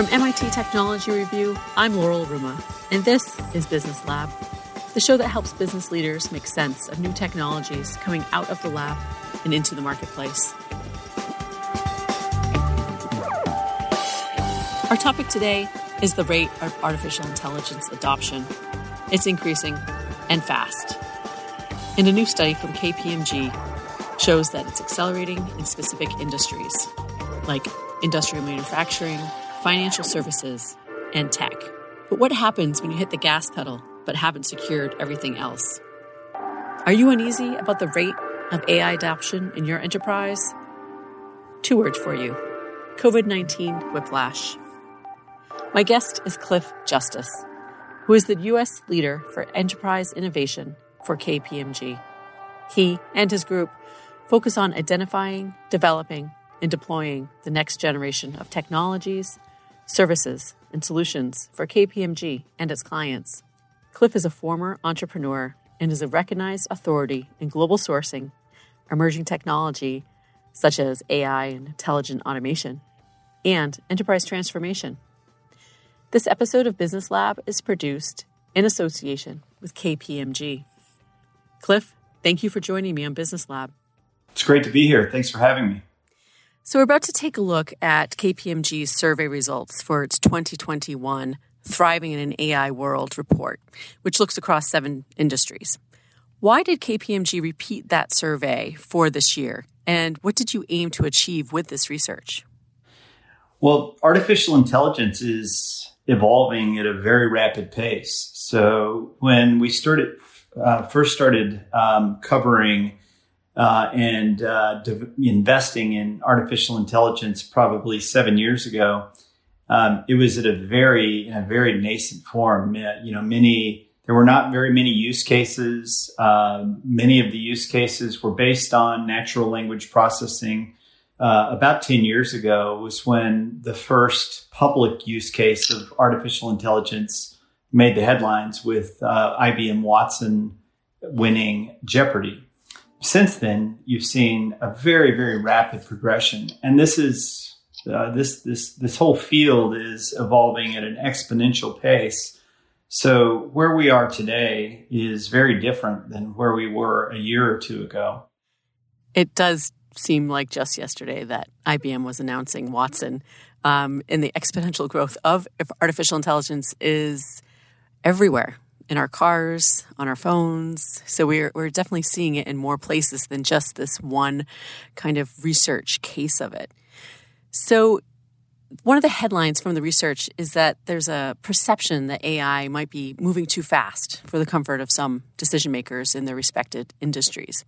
From MIT Technology Review, I'm Laurel Ruma, and this is Business Lab, the show that helps business leaders make sense of new technologies coming out of the lab and into the marketplace. Our topic today is the rate of artificial intelligence adoption. It's increasing and fast. And a new study from KPMG shows that it's accelerating in specific industries like industrial manufacturing, financial services, and tech. But what happens when you hit the gas pedal but haven't secured everything else? Are you uneasy about the rate of AI adoption in your enterprise? Two words for you COVID 19 whiplash. My guest is Cliff Justice, who is the U.S. leader for enterprise innovation for KPMG. He and his group focus on identifying, developing, and deploying the next generation of technologies services, and solutions for KPMG and its clients. Cliff is a former entrepreneur and is a recognized authority in global sourcing, emerging technology such as AI and intelligent automation, and enterprise transformation. This episode of Business Lab is produced in association with KPMG. Cliff, thank you for joining me on Business Lab. It's great to be here. Thanks for having me. So, we're about to take a look at KPMG's survey results for its 2021 Thriving in an AI World report, which looks across seven industries. Why did KPMG repeat that survey for this year? And what did you aim to achieve with this research? Well, artificial intelligence is evolving at a very rapid pace. So, when we started, uh, first started um, covering uh, and uh, investing in artificial intelligence probably seven years ago, um, it was at a very, a very nascent form. You know, many there were not very many use cases. Uh, many of the use cases were based on natural language processing. Uh, about 10 years ago was when the first public use case of artificial intelligence made the headlines with uh, IBM Watson winning Jeopardy since then, you've seen a very, very rapid progression, and this is uh, this this this whole field is evolving at an exponential pace. So where we are today is very different than where we were a year or two ago. It does seem like just yesterday that IBM was announcing Watson, um, and the exponential growth of artificial intelligence is everywhere in our cars, on our phones. So we're, we're definitely seeing it in more places than just this one kind of research case of it. So, one of the headlines from the research is that there's a perception that AI might be moving too fast for the comfort of some decision makers in their respected industries.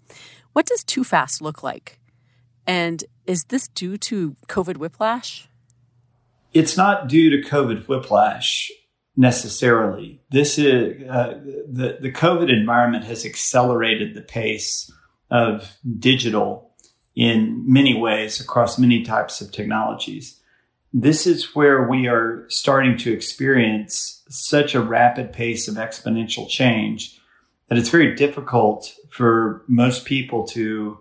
What does too fast look like? And is this due to COVID whiplash? It's not due to COVID whiplash necessarily. This is uh, the the COVID environment has accelerated the pace of digital in many ways across many types of technologies. This is where we are starting to experience such a rapid pace of exponential change that it's very difficult for most people to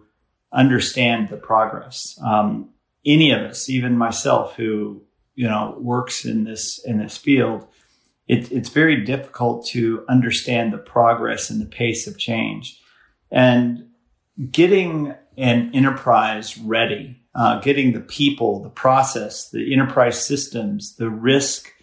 understand the progress. Um, any of us, even myself, who you know works in this in this field, it, it's very difficult to understand the progress and the pace of change. And getting an enterprise ready, uh, getting the people, the process, the enterprise systems, the risk,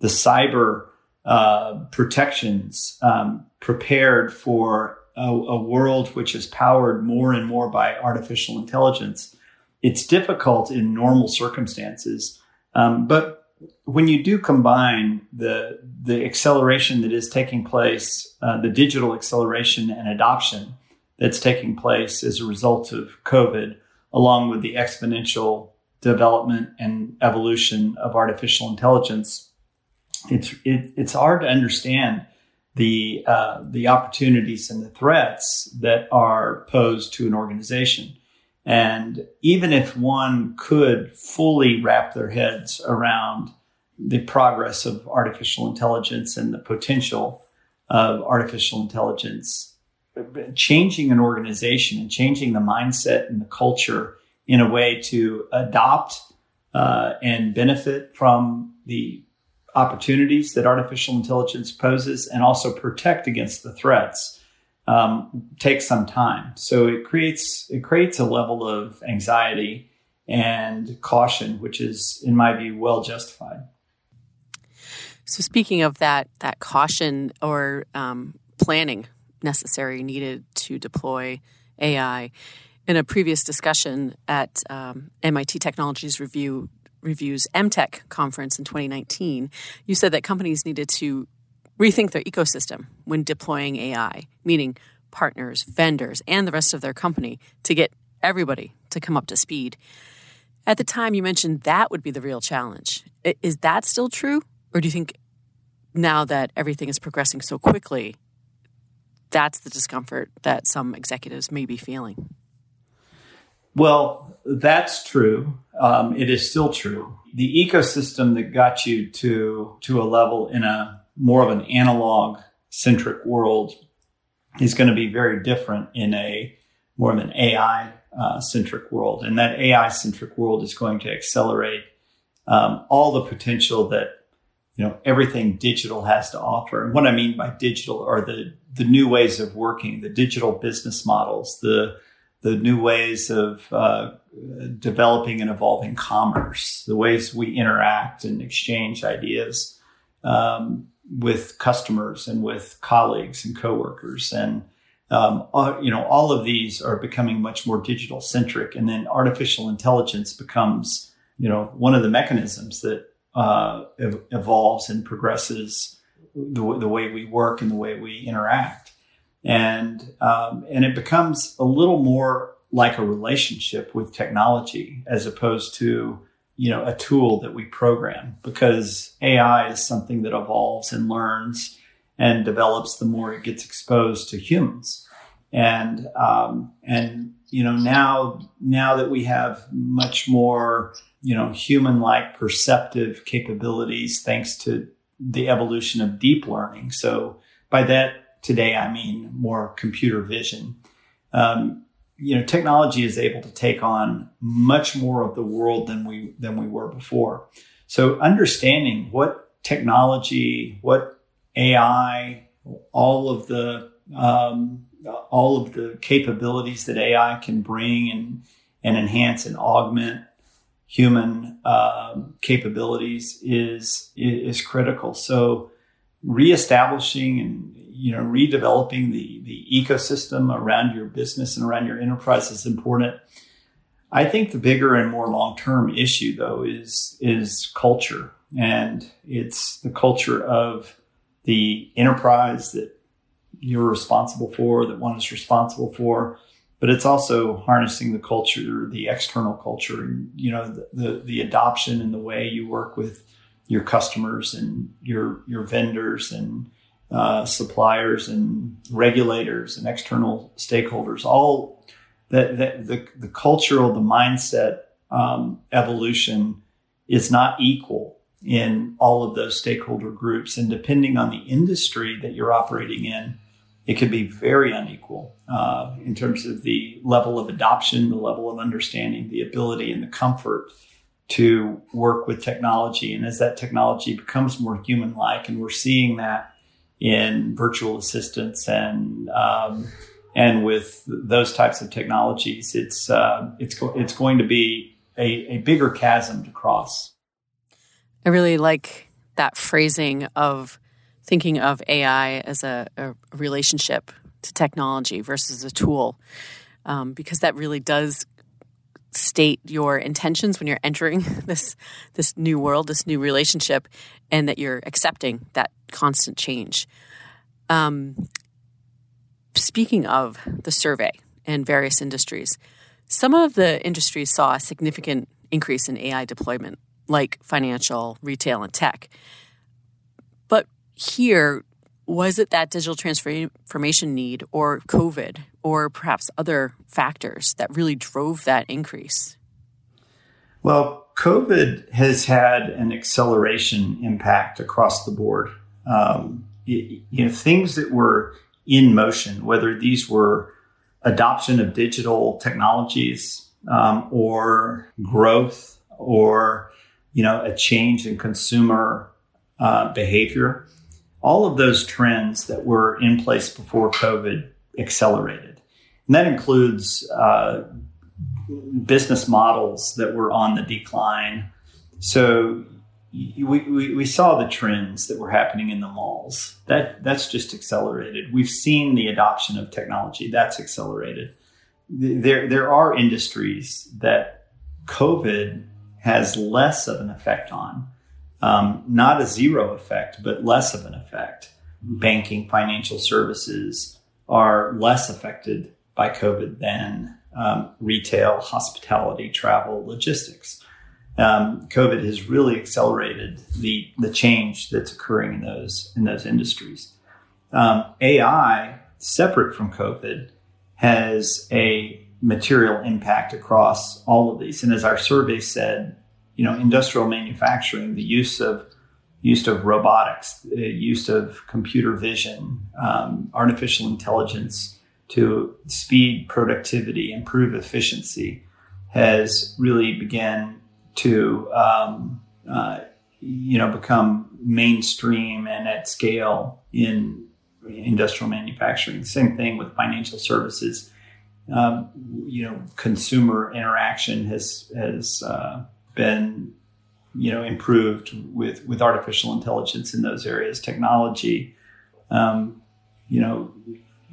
the cyber uh, protections um, prepared for a, a, world which is powered more and more by artificial intelligence. It's difficult in normal circumstances, um, but when you do combine the the acceleration that is taking place, uh, the digital acceleration and adoption that's taking place as a result of COVID, along with the exponential development and evolution of artificial intelligence, it's it, it's hard to understand the uh, the opportunities and the threats that are posed to an organization. And even if one could fully wrap their heads around the progress of artificial intelligence and the potential of artificial intelligence, changing an organization and changing the mindset and the culture in a way to adopt uh, and benefit from the opportunities that artificial intelligence poses and also protect against the threats um, takes some time. So it creates it creates a level of anxiety and caution, which is, in my view, well justified. So speaking of that that caution or um, planning necessary needed to deploy AI, in a previous discussion at um, MIT Technologies Review Review's EmTech conference in 2019, you said that companies needed to rethink their ecosystem when deploying AI, meaning partners, vendors, and the rest of their company to get everybody to come up to speed. At the time, you mentioned that would be the real challenge. Is that still true? Or do you think now that everything is progressing so quickly, that's the discomfort that some executives may be feeling? Well, that's true. Um, it is still true. The ecosystem that got you to to a level in a more of an analog centric world is going to be very different in a more of an AI uh, centric world, and that AI centric world is going to accelerate um, all the potential that you know everything digital has to offer. And what I mean by digital are the the new ways of working, the digital business models, the the new ways of uh, developing and evolving commerce, the ways we interact and exchange ideas um, with customers and with colleagues and coworkers, and um, uh, you know all of these are becoming much more digital centric, and then artificial intelligence becomes you know one of the mechanisms that uh, ev- evolves and progresses the, the way we work and the way we interact. And um, and it becomes a little more like a relationship with technology as opposed to you know a tool that we program because AI is something that evolves and learns and develops the more it gets exposed to humans and um, and you know now now that we have much more you know human like perceptive capabilities thanks to the evolution of deep learning so by that today I mean more computer vision. Um, you know, technology is able to take on much more of the world than we than we were before. So understanding what technology, what AI, all of the um, all of the capabilities that AI can bring and and enhance and augment human um, capabilities is is critical. So reestablishing and you know, redeveloping the, the ecosystem around your business and around your enterprise is important. I think the bigger and more long term issue, though, is is culture, and it's the culture of the enterprise that you're responsible for, that one is responsible for, but it's also harnessing the culture, the external culture, and you know the, the, the adoption and the way you work with your customers and your your vendors and uh, suppliers and regulators and external stakeholders, all that, that the, the cultural, the mindset um, evolution is not equal in all of those stakeholder groups. And depending on the industry that you're operating in, it could be very unequal uh, in terms of the level of adoption, the level of understanding, the ability, and the comfort to work with technology. And as that technology becomes more human like, and we're seeing that in virtual assistants and um, and with those types of technologies, it's uh, it's go- it's going to be a, a bigger chasm to cross. I really like that phrasing of thinking of AI as a, a relationship to technology versus a tool, um, because that really does state your intentions when you're entering this this new world, this new relationship, and that you're accepting that constant change. Um, speaking of the survey and various industries, some of the industries saw a significant increase in AI deployment, like financial, retail, and tech. But here, was it that digital transformation need or COVID or perhaps other factors that really drove that increase? Well, COVID has had an acceleration impact across the board. Um, you know, things that were in motion, whether these were adoption of digital technologies um, or growth or you know a change in consumer uh, behavior, all of those trends that were in place before COVID accelerated, and that includes uh, business models that were on the decline. So we, we, we, saw the trends that were happening in the malls. That that's just accelerated. We've seen the adoption of technology. That's accelerated. There there are industries that COVID has less of an effect on. Um, not a zero effect, but less of an effect. Banking, financial services are less affected by COVID than um, retail, hospitality, travel, logistics. Um, COVID has really accelerated the the change that's occurring in those in those industries. Um, AI, separate from COVID, has a material impact across all of these. And as our survey said, you know, industrial manufacturing, the use of use of robotics, the use of computer vision, um, artificial intelligence to speed productivity, improve efficiency, has really began to um, uh, you know become mainstream and at scale in industrial manufacturing. Same thing with financial services. Um, you know, consumer interaction has has uh, been you know improved with with artificial intelligence in those areas technology um, you know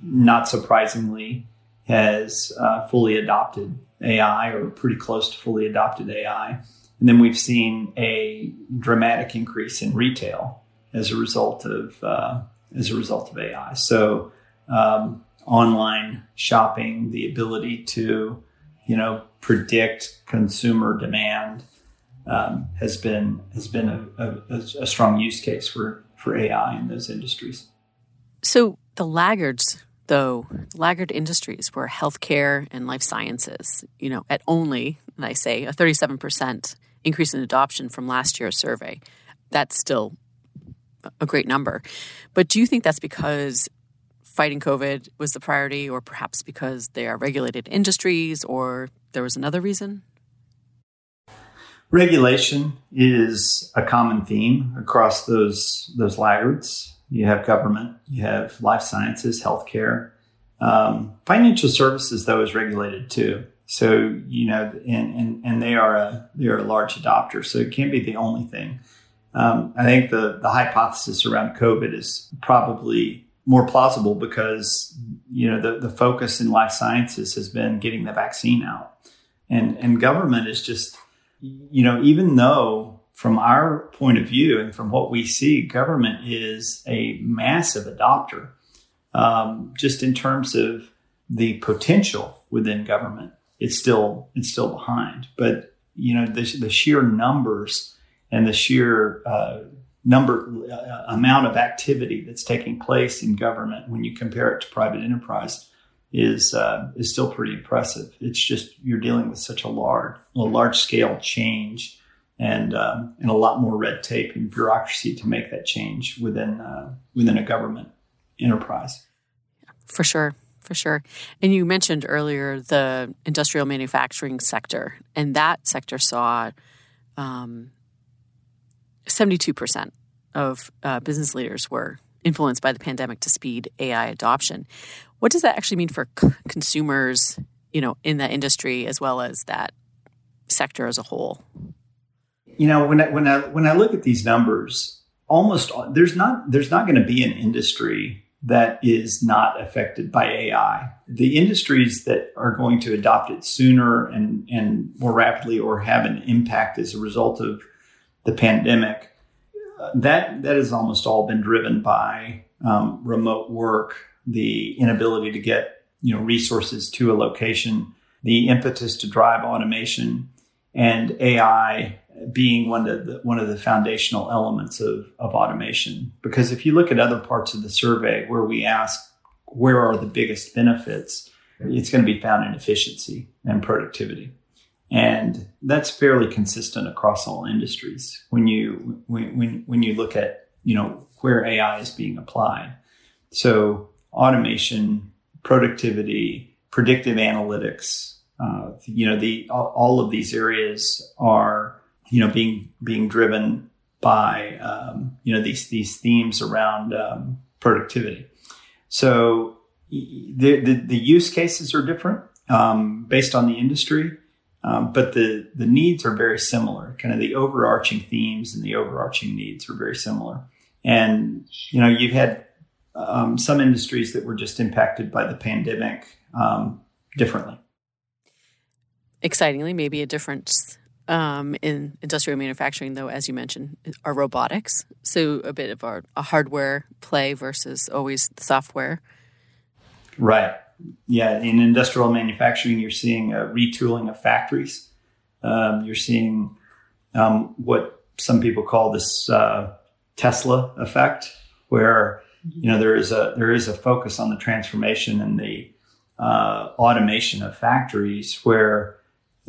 not surprisingly has uh, fully adopted ai or pretty close to fully adopted ai and then we've seen a dramatic increase in retail as a result of uh, as a result of ai so um, online shopping the ability to you know predict consumer demand um, has been has been a, a, a, strong use case for for AI in those industries. So the laggards, though, laggard industries were healthcare and life sciences. You know, at only, and I say, a thirty-seven percent increase in adoption from last year's survey. That's still a great number. But do you think that's because fighting COVID was the priority, or perhaps because they are regulated industries, or there was another reason? Regulation is a common theme across those those laggards. You have government, you have life sciences, healthcare, um, financial services though is regulated too. So you know, and, and and they are a they are a large adopter. So it can't be the only thing. Um, I think the the hypothesis around COVID is probably more plausible because you know the the focus in life sciences has been getting the vaccine out, and and government is just you know, even though from our point of view and from what we see, government is a massive adopter, um, just in terms of the potential within government, it's still it's still behind. But you know, the, the sheer numbers and the sheer uh, number uh, amount of activity that's taking place in government when you compare it to private enterprise is uh, is still pretty impressive. It's just you're dealing with such a large a large scale change and um, and a lot more red tape and bureaucracy to make that change within uh, within a government enterprise. For sure, for sure. And you mentioned earlier the industrial manufacturing sector, and that sector saw um, seventy two percent of uh, business leaders were influenced by the pandemic to speed AI adoption. What does that actually mean for c- consumers, you know, in that industry as well as that sector as a whole? You know, when I, when I when I look at these numbers, almost there's not there's not going to be an industry that is not affected by AI. The industries that are going to adopt it sooner and, and more rapidly or have an impact as a result of the pandemic, that that has almost all been driven by um, remote work, the inability to get you know resources to a location, the impetus to drive automation, and AI being one of the one of the foundational elements of, of automation. Because if you look at other parts of the survey where we ask where are the biggest benefits, it's going to be found in efficiency and productivity. And that's fairly consistent across all industries when you when, when, when you look at you know where AI is being applied. So automation, productivity, predictive analytics, Uh, you know, the all of these areas are you know being being driven by um, you know these these themes around um, productivity. So the, the, the use cases are different um, based on the industry, um, but the the needs are very similar. Kind of the overarching themes and the overarching needs are very similar. And you know, you've had um, some industries that were just impacted by the pandemic um, differently. Excitingly, maybe a difference um, in industrial manufacturing, though, as you mentioned, are robotics. So a bit of our, a hardware play versus always the software. Right. Yeah. In industrial manufacturing, you're seeing a retooling of factories. Um, you're seeing um, what some people call this uh, Tesla effect, where you know there is a there is a focus on the transformation and the uh, automation of factories, where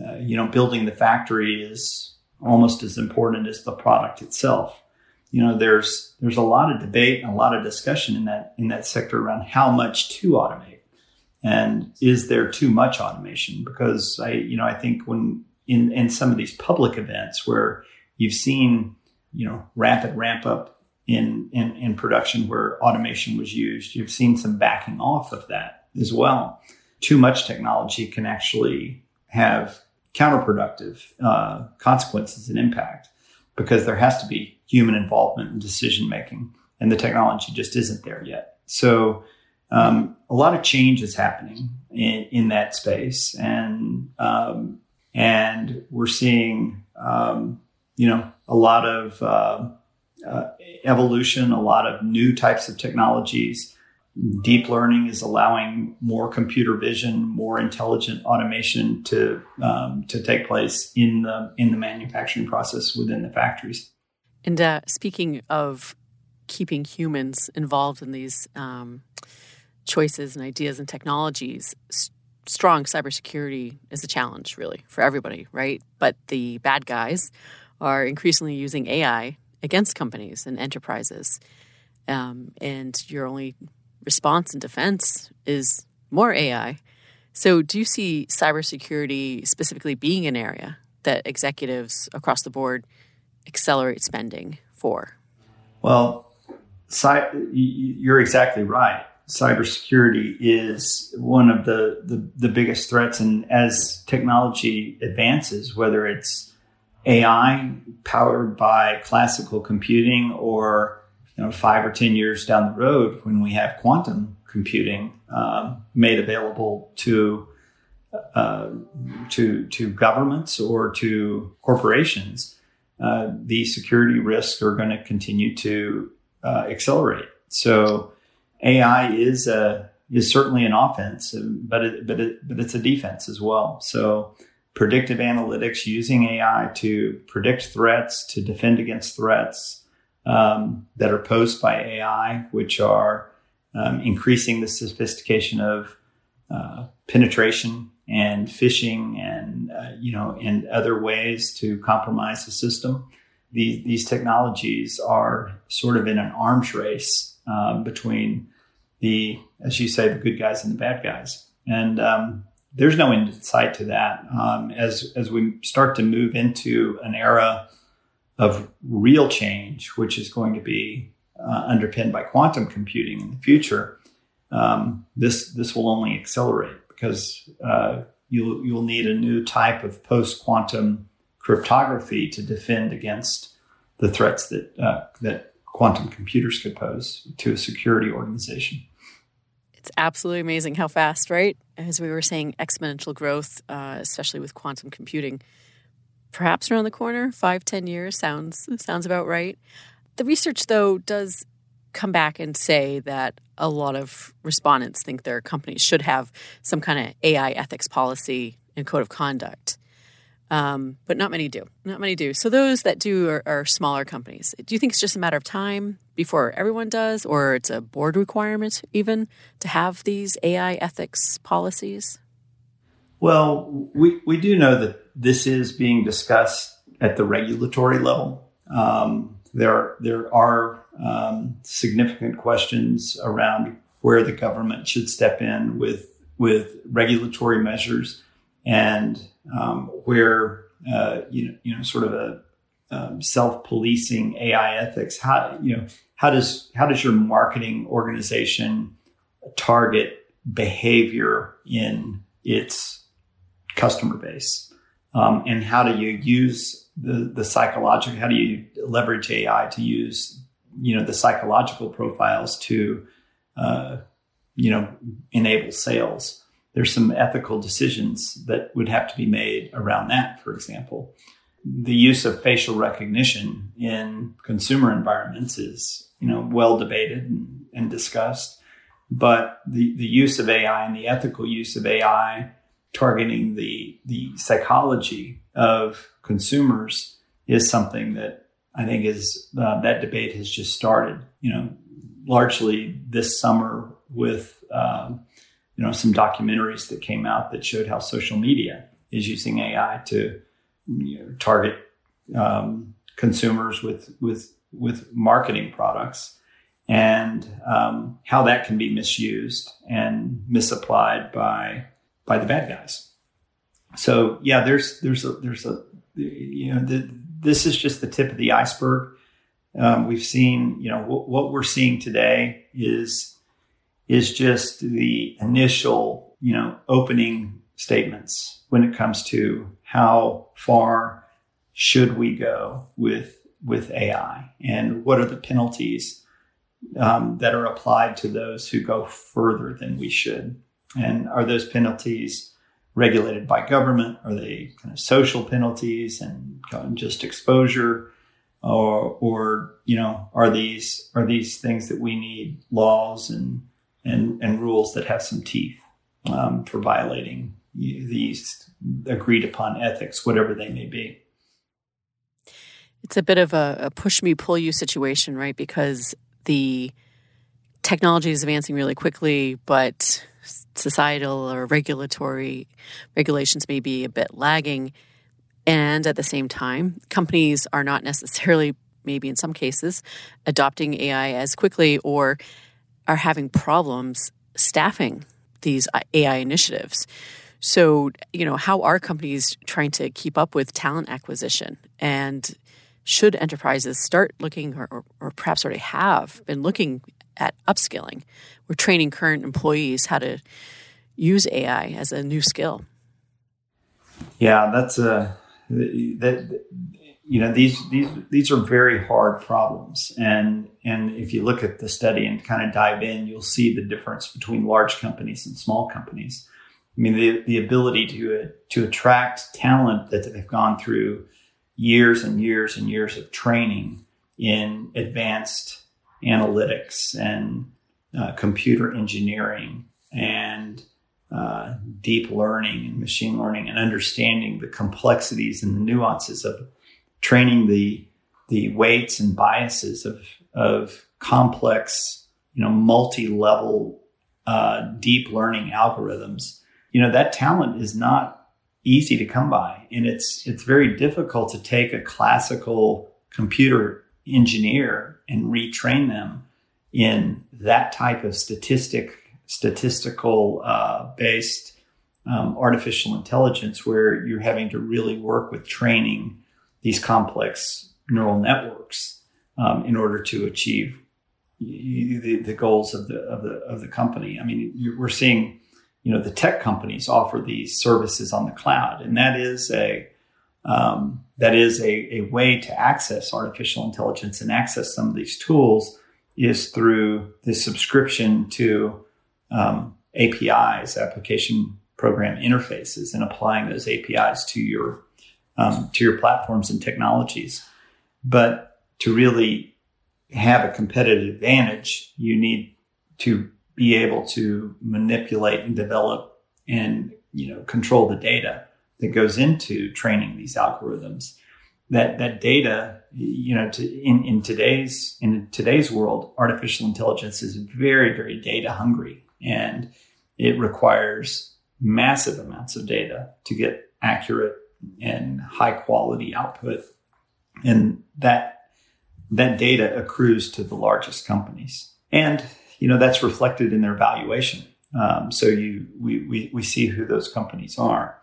uh, you know building the factory is almost as important as the product itself. You know, there's there's a lot of debate and a lot of discussion in that in that sector around how much to automate, and is there too much automation? Because I you know I think when in in some of these public events where you've seen you know rapid ramp up in, in in production where automation was used. You've seen some backing off of that as well. Too much technology can actually have counterproductive uh, consequences and impact because there has to be human involvement in decision making, and the technology just isn't there yet. So. Um, a lot of change is happening in, in that space, and um, and we're seeing um, you know a lot of uh, uh, evolution, a lot of new types of technologies. Deep learning is allowing more computer vision, more intelligent automation to um, to take place in the in the manufacturing process within the factories. And uh, speaking of keeping humans involved in these um, choices and ideas and technologies, strong cybersecurity is a challenge, really, for everybody, right? But the bad guys are increasingly using AI against companies and enterprises. Um, and your only response and defense is more AI. So, do you see cybersecurity specifically being an area that executives across the board accelerate spending for? Well, you're exactly right. Cybersecurity is one of the, the, the biggest threats. And as technology advances, whether it's AI powered by classical computing or you know, five or 10 years down the road when we have quantum computing um, made available to, uh, to, to governments or to corporations, uh, the security risks are going to continue to uh, accelerate. So AI is a, is certainly an offense, but it, but it, but it's a defense as well. So predictive analytics using AI to predict threats, to defend against threats um, that are posed by AI, which are um, increasing the sophistication of uh, penetration and phishing and uh, you know and other ways to compromise the system. These, these technologies are sort of in an arms race uh, between the, as you say, the good guys and the bad guys. And um, there's no end in sight to that. Um, as as we start to move into an era of real change, which is going to be uh, underpinned by quantum computing in the future, um, this this will only accelerate because uh, you'll you'll need a new type of post quantum cryptography to defend against the threats that uh, that quantum computers could pose to a security organization. It's absolutely amazing how fast, right? As we were saying, exponential growth, uh, especially with quantum computing. Perhaps around the corner, five, ten years sounds sounds about right. The research, though, does come back and say that a lot of respondents think their companies should have some kind of AI ethics policy and code of conduct. Um, but not many do. Not many do. So those that do are, are, smaller companies. Do you think it's just a matter of time before everyone does, or it's a board requirement even to have these AI ethics policies? Well, we, we do know that this is being discussed at the regulatory level. Um, there, there are um, significant questions around where the government should step in with with regulatory measures and um, where uh, you know you know sort of a um, self-policing AI ethics. How you know how does how does your marketing organization target behavior in its customer base, um, and how do you use the the psychological? How do you leverage AI to use you know the psychological profiles to uh, you know enable sales? There's some ethical decisions that would have to be made around that, for example the use of facial recognition in consumer environments is you know well debated and, and, discussed but the, the use of ai and the ethical use of ai targeting the the psychology of consumers is something that i think is uh, that debate has just started you know largely this summer with um, you know some documentaries that came out that showed how social media is using ai to you know, target um, consumers with with with marketing products and um, how that can be misused and misapplied by by the bad guys. So yeah, there's there's a there's a you know the, this is just the tip of the iceberg. Um, we've seen you know w- what we're seeing today is is just the initial you know opening statements when it comes to how far should we go with with AI and what are the penalties um, that are applied to those who go further than we should and are those penalties regulated by government are they kind of social penalties and just exposure or or you know are these are these things that we need laws and and and rules that have some teeth um, for violating these agreed upon ethics, whatever they may be. It's a bit of a, a push me, pull you situation, right? Because the technology is advancing really quickly, but societal or regulatory regulations may be a bit lagging. And at the same time, companies are not necessarily, maybe in some cases, adopting AI as quickly or are having problems staffing these uh, AI initiatives. So, you know, how are companies trying to keep up with talent acquisition? And should enterprises start looking, or, or, perhaps already have been looking at upskilling? We're training current employees how to use AI as a new skill. Yeah, that's a that you know these these these are very hard problems, and and if you look at the study and kind of dive in, you'll see the difference between large companies and small companies. I mean, the, the ability to, to attract talent that they've gone through years and years and years of training in advanced analytics and uh, computer engineering and uh, deep learning and machine learning and understanding the complexities and the nuances of training the the weights and biases of of complex you know multi-level uh, deep learning algorithms. You know that talent is not easy to come by and it's it's very difficult to take a classical computer engineer and retrain them in that type of statistic statistical uh, based um, artificial intelligence where you're having to really work with training these complex neural networks um, in order to achieve the, the goals of the of the of the company. I mean, we're seeing you know the tech companies offer these services on the cloud, and that is a um, that is a, a way to access artificial intelligence and access some of these tools is through the subscription to um, APIs, application program interfaces, and applying those APIs to your um, to your platforms and technologies. But to really have a competitive advantage, you need to be able to manipulate and develop and you know control the data that goes into training these algorithms that that data you know to, in in today's in today's world artificial intelligence is very very data hungry and it requires massive amounts of data to get accurate and high quality output and that that data accrues to the largest companies and you know that's reflected in their valuation. Um, so you we, we we see who those companies are.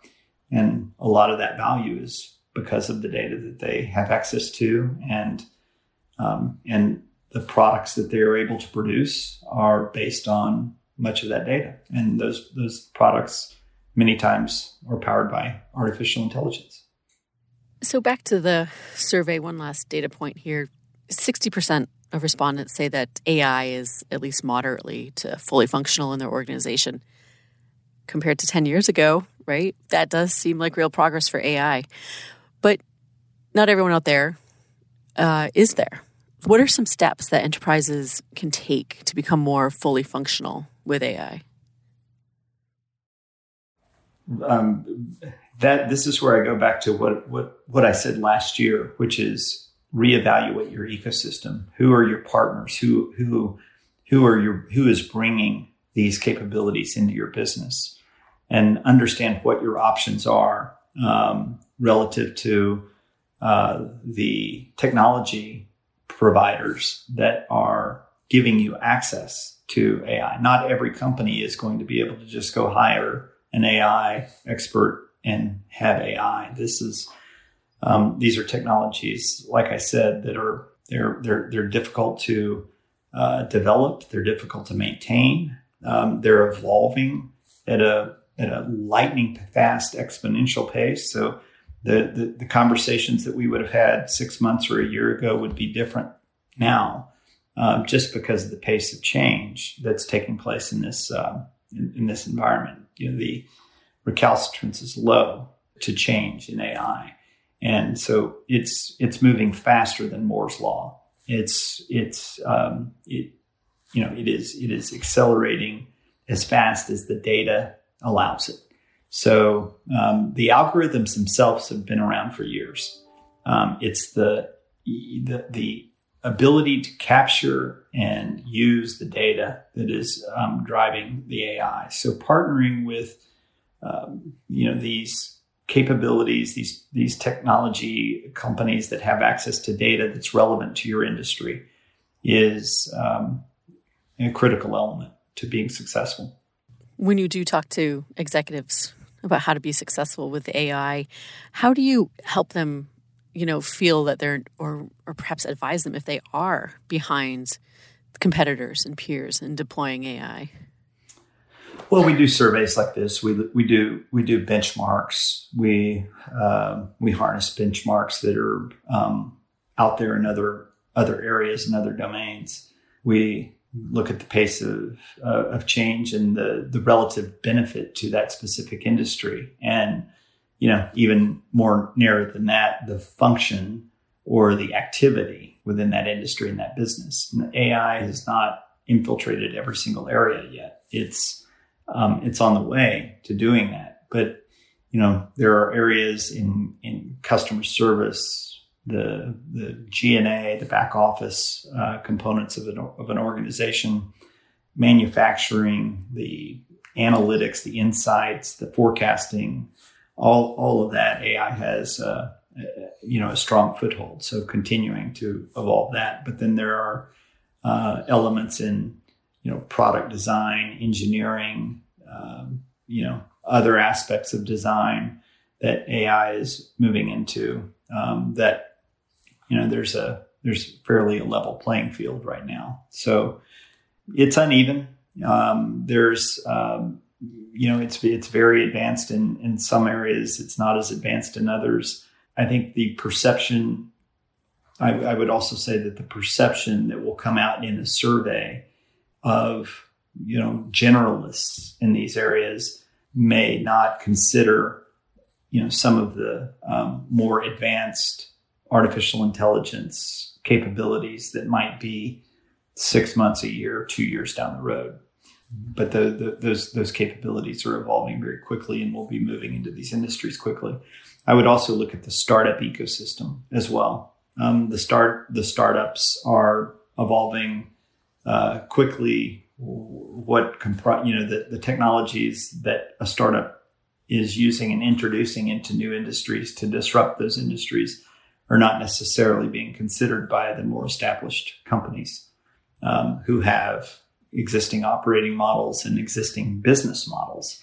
And a lot of that value is because of the data that they have access to and um, and the products that they are able to produce are based on much of that data. And those those products many times are powered by artificial intelligence. So back to the survey, one last data point here. 60% of respondents say that AI is at least moderately to fully functional in their organization. Compared to 10 years ago, right? That does seem like real progress for AI. But not everyone out there uh, is there. What are some steps that enterprises can take to become more fully functional with AI? Um, that this is where I go back to what what what I said last year, which is reevaluate your ecosystem. Who are your partners? Who who who are your who is bringing these capabilities into your business, and understand what your options are um, relative to uh, the technology providers that are giving you access to AI. Not every company is going to be able to just go hire an AI expert and have AI. This is um, these are technologies, like I said, that are they're they're they're difficult to uh, develop. They're difficult to maintain. Um, they're evolving at a at a lightning fast exponential pace. So the, the, the conversations that we would have had six months or a year ago would be different now, um, just because of the pace of change that's taking place in this uh, in, in, this environment. You know, the recalcitrance is low to change in AI, and so it's it's moving faster than Moore's law. It's it's um, it you know it is it is accelerating as fast as the data allows it. So um, the algorithms themselves have been around for years. Um, it's the, the, the ability to capture and use the data that is um, driving the AI. So partnering with um, you know these capabilities, these these technology companies that have access to data that's relevant to your industry is um, a critical element to being successful. When you do talk to executives about how to be successful with AI. How do you help them, you know, feel that they're, or, or perhaps advise them if they are behind competitors and peers in deploying AI? Well, we do surveys like this. We we do we do benchmarks. We uh, we harness benchmarks that are um, out there in other other areas and other domains. We look at the pace of uh, of change and the the relative benefit to that specific industry, and you know even more narrow than that, the function or the activity within that industry and that business. And AI has not infiltrated every single area yet. It's um, it's on the way to doing that, but you know there are areas in in customer service the the G&A, the back office uh, components of an, of an organization, manufacturing, the analytics, the insights, the forecasting, all all of that AI has uh, you know a strong foothold. So continuing to evolve that, but then there are uh, elements in you know product design, engineering, um, you know other aspects of design that AI is moving into um, that you know there's a there's fairly a level playing field right now. So it's uneven. Um, there's um, you know it's it's very advanced in in some areas. It's not as advanced in others. I think the perception. I, I would also say that the perception that will come out in a survey of you know generalists in these areas may not consider you know some of the um, more advanced artificial intelligence capabilities that might be six months, a year, two years down the road. But the, the, those those capabilities are evolving very quickly, and we'll be moving into these industries quickly. I would also look at the startup ecosystem as well. Um, the start the startups are evolving uh, quickly. What compri- you know the, the technologies that a startup is using and introducing into new industries to disrupt those industries are not necessarily being considered by the more established companies um, who have existing operating models and existing business models.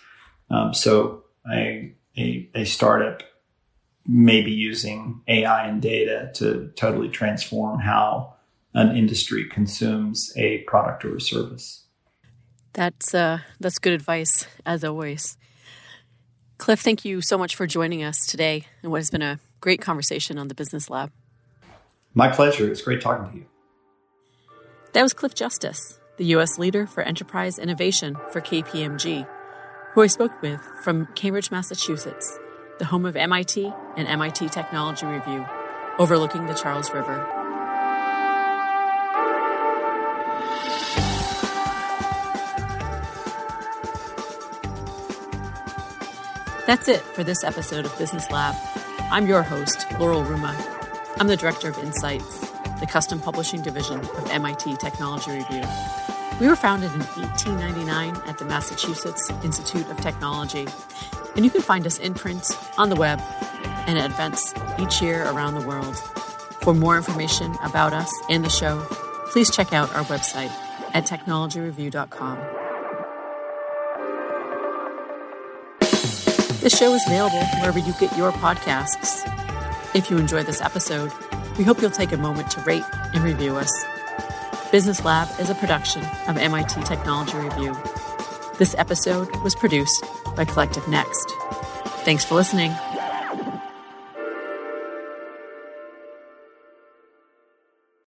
Um, so a startup maybe using AI and data to totally transform how an industry consumes a product or a service. That's uh, that's good advice as always. Cliff, thank you so much for joining us today and what has been a great conversation on the Business Lab. My pleasure. It's great talking to you. That was Cliff Justice, the U.S. leader for enterprise innovation for KPMG, who I spoke with from Cambridge, Massachusetts, the home of MIT and MIT Technology Review, overlooking the Charles River. That's it for this episode of Business Lab. I'm your host, Laurel Ruma. I'm the Director of Insights, the custom publishing division of MIT Technology Review. We were founded in 1899 at the Massachusetts Institute of Technology, and you can find us in print, on the web, and at events each year around the world. For more information about us and the show, please check out our website at technologyreview.com. This show is available wherever you get your podcasts. If you enjoy this episode, we hope you'll take a moment to rate and review us. Business Lab is a production of MIT Technology Review. This episode was produced by Collective Next. Thanks for listening.